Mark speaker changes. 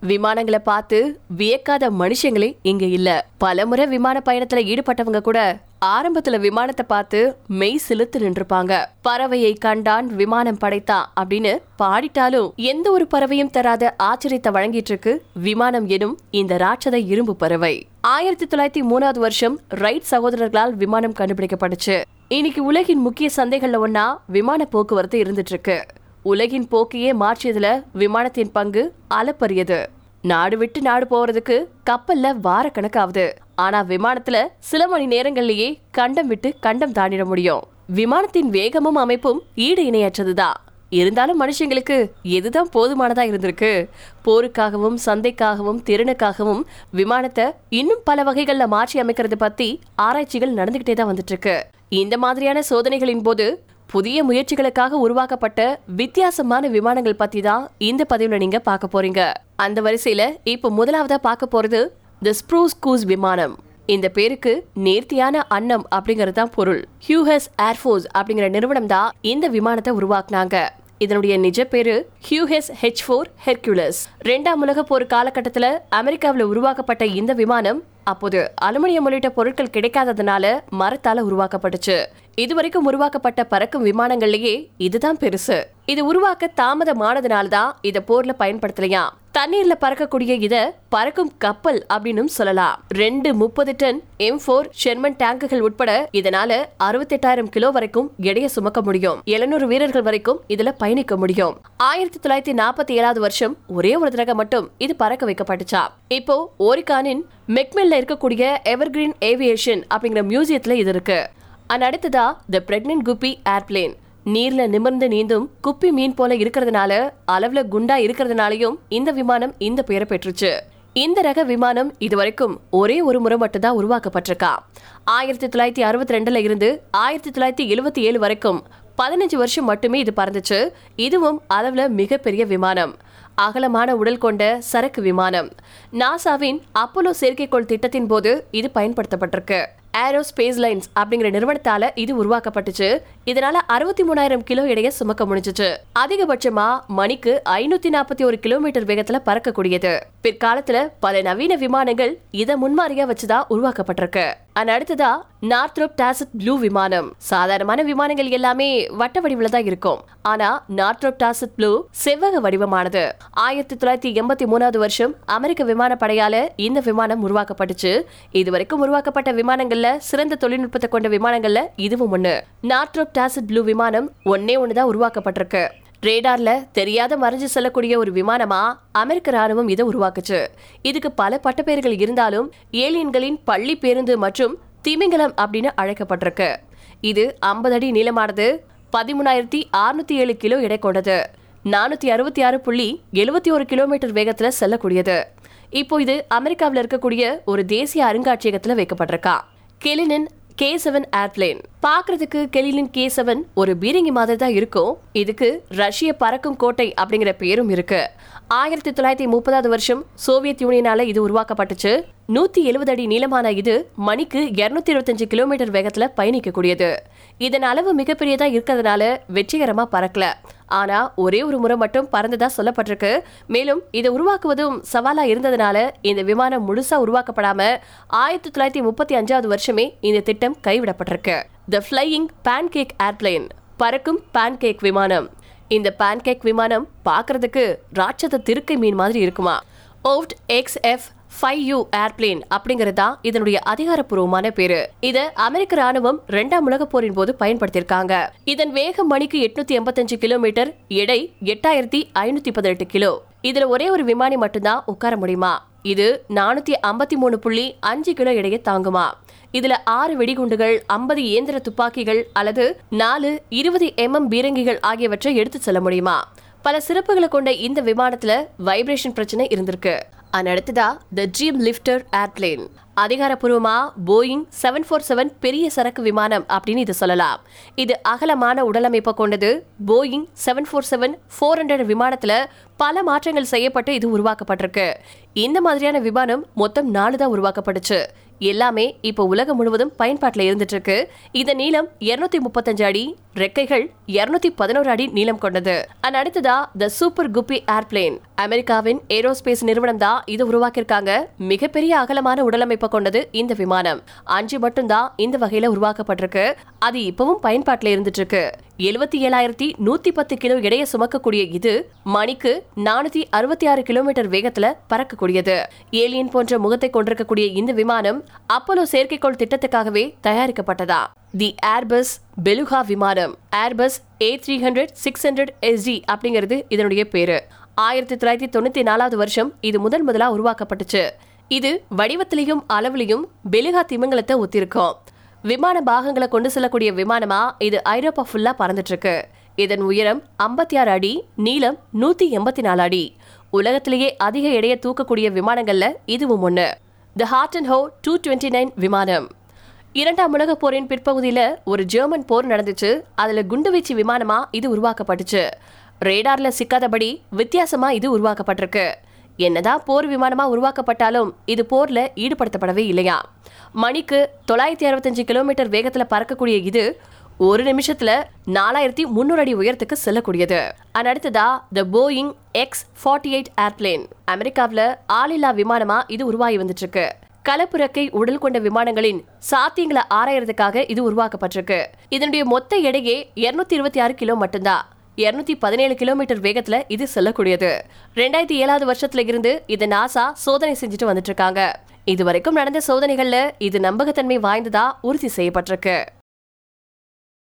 Speaker 1: விமானங்களை பார்த்து வியக்காத மனுஷங்களே இங்க இல்ல. பலமுறை விமான பயணத்துல ஈடுபட்டவங்க கூட ஆரம்பத்துல விமானத்தை பார்த்து மெய் சிலுத்து நின்றுப்பாங்க. பறவையை கண்டான் விமானம் படைத்தான் அப்படின்னு பாடிட்டாலும் எந்த ஒரு பறவையும் தராத ஆச்சரியத்தை வழங்கிட்டு இருக்கு விமானம் எனும் இந்த ராட்சத இரும்பு பறவை. ஆயிரத்தி தொள்ளாயிரத்தி மூணாவது வருஷம் ரைட் சகோதரர்களால் விமானம் கண்டுபிடிக்கப்பட்டுச்சு. இன்னைக்கு உலகின் முக்கிய சந்தைகள்ல ஒன்னா விமான போக்குவரத்து இருந்துட்டு இருக்கு. உலகின் போக்கையே மாற்றியதுல விமானத்தின் பங்கு அளப்பரியது. நாடு விட்டு நாடு போறதுக்கு கப்பல்ல வார ஆனா விமானத்துல சில மணி நேரங்கள்லயே கண்டம் விட்டு கண்டம் தாண்டிட முடியும். விமானத்தின் வேகமும் அமைப்பும் ஈடு இணையற்றதுதான். இருந்தாலும் மனுஷங்களுக்கு எதுதான் போதுமானதா இருந்திருக்கு? போருக்காகவும் சந்தைக்காகவும் திறனுக்காகவும் விமானத்தை இன்னும் பல வகைகள்ல மாற்றி அமைக்கிறது பத்தி ஆராய்ச்சிகள் நடந்துகிட்டே தான் வந்துட்டு இருக்கு. இந்த மாதிரியான சோதனைகளின் போது புதிய முயற்சிகளுக்காக உருவாக்கப்பட்ட வித்தியாசமான விமானங்கள் பத்தி தான் இந்த பதிவுல நீங்க பார்க்க போறீங்க. அந்த வரிசையில இப்போ முதலாவதா பார்க்க போறது தி ஸ்ப்ரூஸ் கூஸ் விமானம். இந்த பேருக்கு நேர்த்தியான அன்னம் அப்படிங்கிறது தான் பொருள். ஹியூஹஸ் ஏர்ஃபோர்ஸ் அப்படிங்கிற நிறுவனம் தான் இந்த விமானத்தை உருவாக்குனாங்க. இதனுடைய நிஜ பேரு ஹியூஹெஸ் ஹெச் ஃபோர் ஹெர்குலஸ் ரெண்டாம் உலக போர் காலகட்டத்தில் அமெரிக்காவில் உருவாக்கப்பட்ட இந்த விமானம் அப்போது அலுமினியம் உள்ளிட்ட பொருட்கள் கிடைக்காததுனால மரத்தால உருவாக்கப்பட்டுச்சு. இதுவரைக்கும் உருவாக்கப்பட்ட பறக்கும் விமானங்கள்லயே இதுதான் பெருசு. இது உருவாக்க தாமதமானதுனாலதான் இத போர்ல பயன்படுத்தலையா? தண்ணீர்ல பறக்கக்கூடிய இத பறக்கும் கப்பல் அப்படின்னு சொல்லலாம். ரெண்டு முப்பது டன் எம் போர் ஷெர்மன் டேங்குகள் உட்பட இதனால அறுபத்தெட்டாயிரம் கிலோ வரைக்கும் எடைய சுமக்க முடியும். எழுநூறு வீரர்கள் வரைக்கும் இதுல பயணிக்க முடியும். ஆயிரத்தி தொள்ளாயிரத்தி நாற்பத்தி ஏழாவது வருஷம் ஒரே ஒரு தடவை மட்டும் இது பறக்க வைக்கப்பட்டுச்சா? இப்போ ஓரிகானின் மெக்மெல்ல இருக்கக்கூடிய எவர்கிரீன் ஏவியேஷன் அப்படிங்கிற மியூசியத்துல இது இருக்கு. அண்ட் அடுத்ததா த பிரெக்னன்ட் குப்பி ஏர்பிளேன் நீர்ல நிமிர்ந்து நீந்தும் குப்பி மீன் போல இருக்கிறதுனால அளவுல குண்டா இருக்கிறதுனாலயும் இந்த விமானம் இந்த பெயரை பெற்றுச்சு. இந்த ரக விமானம் இதுவரைக்கும் ஒரே ஒரு முறை மட்டும்தான் உருவாக்கப்பட்டிருக்கா. ஆயிரத்தி தொள்ளாயிரத்தி அறுபத்தி ரெண்டுல இருந்து ஆயிரத்தி தொள்ளாயிரத்தி எழுபத்தி ஏழு வரைக்கும் பதினஞ்சு வருஷம் மட்டுமே இது பறந்துச்சு. இதுவும் அளவுல மிகப்பெரிய விமானம். அகலமான உடல் கொண்ட சரக்கு விமானம். நாசாவின் அப்போலோ செயற்கைக்கோள் திட்டத்தின் போது இது பயன்படுத்தப்பட்டிருக்கு. ஏரோ ஸ்பேஸ் லைன்ஸ் அப்படிங்கிற நிறுவனத்தால இது உருவாக்கப்பட்டுச்சு. இதனால அறுபத்தி மூணாயிரம் கிலோ எடையை சுமக்க முடிஞ்சிச்சு. அதிகபட்சமா மணிக்கு ஐநூத்தி நாற்பத்தி ஒரு கிலோமீட்டர் வேகத்துல பறக்கக்கூடியது. பிற்காலத்துல பல நவீன விமானங்கள் இத முன்மாதிரியா வச்சுதான் உருவாக்கப்பட்டிருக்கு. அண்ட் அடுத்ததா நார்த்ரோப் டாசட் ப்ளூ விமானம். சாதாரணமான விமானங்கள் எல்லாமே வட்ட வடிவுல தான் இருக்கும். ஆனா நார்த்ரோப் டாசட் ப்ளூ செவ்வக வடிவமானது. ஆயிரத்தி தொள்ளாயிரத்தி எண்பத்தி மூணாவது வருஷம் அமெரிக்க விமானப்படையால இந்த விமானம் உருவாக்கப்பட்டுச்சு. இதுவரைக்கும் உருவாக்கப்பட்ட விமானங்கள் விமானங்கள்ல சிறந்த தொழில்நுட்பத்தை கொண்ட விமானங்கள்ல இதுவும் ஒண்ணு. நார்த்ரோப் டாசிட் ப்ளூ விமானம் ஒன்னே ஒண்ணுதான் உருவாக்கப்பட்டிருக்கு. ரேடார்ல தெரியாத மறைஞ்சு செல்லக்கூடிய ஒரு விமானமா அமெரிக்க ராணுவம் இதை உருவாக்குச்சு. இதுக்கு பல பட்டப்பெயர்கள் இருந்தாலும் ஏலியன்களின் பள்ளி பேருந்து மற்றும் திமிங்கலம் அப்படின்னு அழைக்கப்பட்டிருக்கு. இது ஐம்பது அடி நீளமானது பதிமூணாயிரத்தி அறுநூத்தி ஏழு கிலோ எடை கொண்டது. நானூத்தி அறுபத்தி ஆறு புள்ளி எழுபத்தி ஒரு கிலோமீட்டர் வேகத்துல செல்லக்கூடியது. இப்போ இது அமெரிக்காவில் இருக்கக்கூடிய ஒரு தேசிய அருங்காட்சியகத்துல வைக்கப்பட்டிருக்கா. Kalinin K seven airplane. பாக்குறதுக்கு கெலினின் கே செவன் ஒரு பீரங்கி மாதிரி தான் இருக்கும். இதுக்கு ரஷ்ய பறக்கும் கோட்டை அப்படிங்கிற பேரும் இருக்கு. ஆயிரத்தி தொள்ளாயிரத்தி முப்பதாவது வருஷம் சோவியத் யூனியனால இது உருவாக்கப்பட்டுச்சு. நூத்தி எழுபது அடி நீளமான இது மணிக்கு இருநூத்தி இருபத்தஞ்சு கிலோமீட்டர் வேகத்துல பயணிக்கக்கூடியது. இதன் அளவு மிகப்பெரியதா இருக்கிறதுனால வெற்றிகரமா பறக்கல. ஆனா ஒரே ஒரு முறை மட்டும் பறந்ததா சொல்லப்பட்டிருக்கு. மேலும் இதை உருவாக்குவதும் சவாலா இருந்ததுனால இந்த விமானம் முழுசா உருவாக்கப்படாம ஆயிரத்தி தொள்ளாயிரத்தி முப்பத்தி அஞ்சாவது வருஷமே இந்த திட்டம் கைவிடப்பட்டிருக்கு. த ஃபிளையிங் பேன்கேக் ஏர்பிளைன் பறக்கும் பேன்கேக் விமானம். இந்த பேன்கேக் விமானம் பார்க்கறதுக்கு ராட்சத திருக்கை மீன் மாதிரி இருக்குமா? Vought X F five U airplane அப்படிங்கறதா இதனுடைய அதிகாரப்பூர்வமான பேரு. இதை அமெரிக்க ராணுவம் இரண்டாம் உலக போரின் போது பயன்படுத்தியிருக்காங்க. இதன் வேகம் மணிக்கு எட்நூத்தி எண்பத்தஞ்சு கிலோமீட்டர் எடை எட்டாயிரத்தி ஐநூத்தி பதினெட்டு கிலோ. இதுல ஒரே ஒரு விமானி மட்டும்தான் உட்கார முடியுமா? இது நானூத்தி ஐம்பத்தி மூணு புள்ளி அஞ்சு கிலோ எடையை தாங்குமா? இதுல ஆறு வெடிகுண்டுகள் ஐம்பது இயந்திர துப்பாக்கிகள் அல்லது நாலு இருபது எம்எம் பீரங்கிகள் ஆகியவற்றை எடுத்து செல்ல முடியுமா? பல சிறப்புகளை கொண்ட இந்த விமானத்துல வைப்ரேஷன் பிரச்சனை இருந்திருக்கு. அடுத்ததா த ட்ரீம் லிஃப்டர் ஏர்பிளேன் அதிகாரப்பூர்வமா போயிங் செவன் ஃபோர் செவன் பெரிய சரக்கு விமானம் அப்படின்னு இது சொல்லலாம். இது அகலமான உடலமைப்பை கொண்டது. Boeing seven four seven four hundred விமானத்துல பல மாற்றங்கள் செய்யப்பட்டு இது உருவாக்கப்பட்டிருக்கு. இந்த மாதிரியான விமானம் மொத்தம் நாலு தான் உருவாக்கப்பட்டுச்சு. எல்லாமே இப்போ உலகம் முழுவதும் பயன்பாட்டில் இருந்துட்டு இருக்கு இதன் நீளம் 235 முப்பத்தஞ்சு அடி ரெக்கைகள் 211 பதினோரு அடி நீளம் கொண்டது. அண்ட் அடுத்ததா த சூப்பர் குப்பி ஏர்பிளேன் அமெரிக்காவின் ஏரோஸ்பேஸ் நிறுவனம் தான் இது உருவாக்கியிருக்காங்க. மிகப்பெரிய அகலமான உடலமைப்பை கொண்டது இந்த விமானம். அஞ்சு மட்டும்தான் இந்த வகையில உருவாக்கப்பட்டிருக்கு. அது இப்பவும் பயன்பாட்டில் இருந்துட்டு இருக்கு எழுபத்தி ஏழாயிரத்தி நூத்தி பத்து கிலோ எடையை சுமக்கக்கூடிய இது மணிக்கு நானூத்தி அறுபத்தி ஆறு கிலோமீட்டர் வேகத்துல பறக்கக்கூடியது. ஏலியன் போன்ற முகத்தை கொண்டிருக்கக்கூடிய இந்த விமானம் அப்போலோ செயற்கைக்கோள் திட்டத்துக்காகவே தயாரிக்கப்பட்டதா? தி ஏர்பஸ் பெலுகா விமானம். Airbus A three hundred six hundred ST அப்படிங்கிறது இதனுடைய பேரு. ஆயிரத்தி தொள்ளாயிரத்தி தொண்ணூத்தி நாலாவது வருஷம் இது முதன் முதலா உருவாக்கப்பட்டுச்சு. இது வடிவத்திலையும் அளவிலையும் பெலுகா திமிங்கலத்தை ஒத்திருக்கும். விமான பாகங்களை கொண்டு செல்லக்கூடிய விமானமா இது ஐரோப்பா ஃபுல்லா பறந்துட்டு இருக்கு இதன் உயரம் 56 ஆறு அடி நீளம் நூத்தி எண்பத்தி நாலு அடி. உலகத்திலேயே அதிக எடையை தூக்கக்கூடிய விமானங்கள்ல இதுவும் ஒண்ணு. The Horten Ho two twenty nine விமானம். இரண்டாம் உலகப் போரின் பிற்பகுதியில ஒரு ஜெர்மன் போர் நடந்துச்சு. அதுல குண்டுவீச்சு விமானமா இது உருவாக்கப்பட்டுச்சு. ரேடார்ல சிக்காதபடி வித்தியாசமா இது உருவாக்கப்பட்டிருக்கு. என்னதான் போர் விமானமா உருவாக்கப்பட்டாலும் இது போர்ல ஈடுபடுத்தப்படவே இல்லையா? மணிக்கு தொள்ளாயிரத்தி அறுபத்தஞ்சு கிலோமீட்டர் வேகத்துல பறக்கக்கூடிய இது ஒரு நிமிஷத்துல நாலாயிரத்தி முன்னூறு அடி உயரத்துக்கு செல்லக்கூடியது. அடுத்ததா the Boeing X forty eight airplane அமெரிக்காவில் ஆளில்லா விமானமா இது உருவாகி வந்துட்டு இருக்கு கலப்புறக்கை உடல் கொண்ட விமானங்களின் சாத்தியங்களை ஆராயறதுக்காக இது உருவாக்கப்பட்டிருக்கு. இதனுடைய மொத்த எடையே 226 இருபத்தி ஆறு கிலோ மட்டும்தான். 217 பதினேழு கிலோமீட்டர் வேகத்துல இது செல்லக்கூடியது. ரெண்டாயிரத்தி ஏழாவது வருஷத்துல இருந்து இது நாசா சோதனை செஞ்சுட்டு வந்துட்டு இருக்காங்க. இது வரைக்கும் நடந்த சோதனைகள்ல இது நம்பகத்தன்மை வாய்ந்ததா உறுதி செய்யப்பட்டிருக்கு.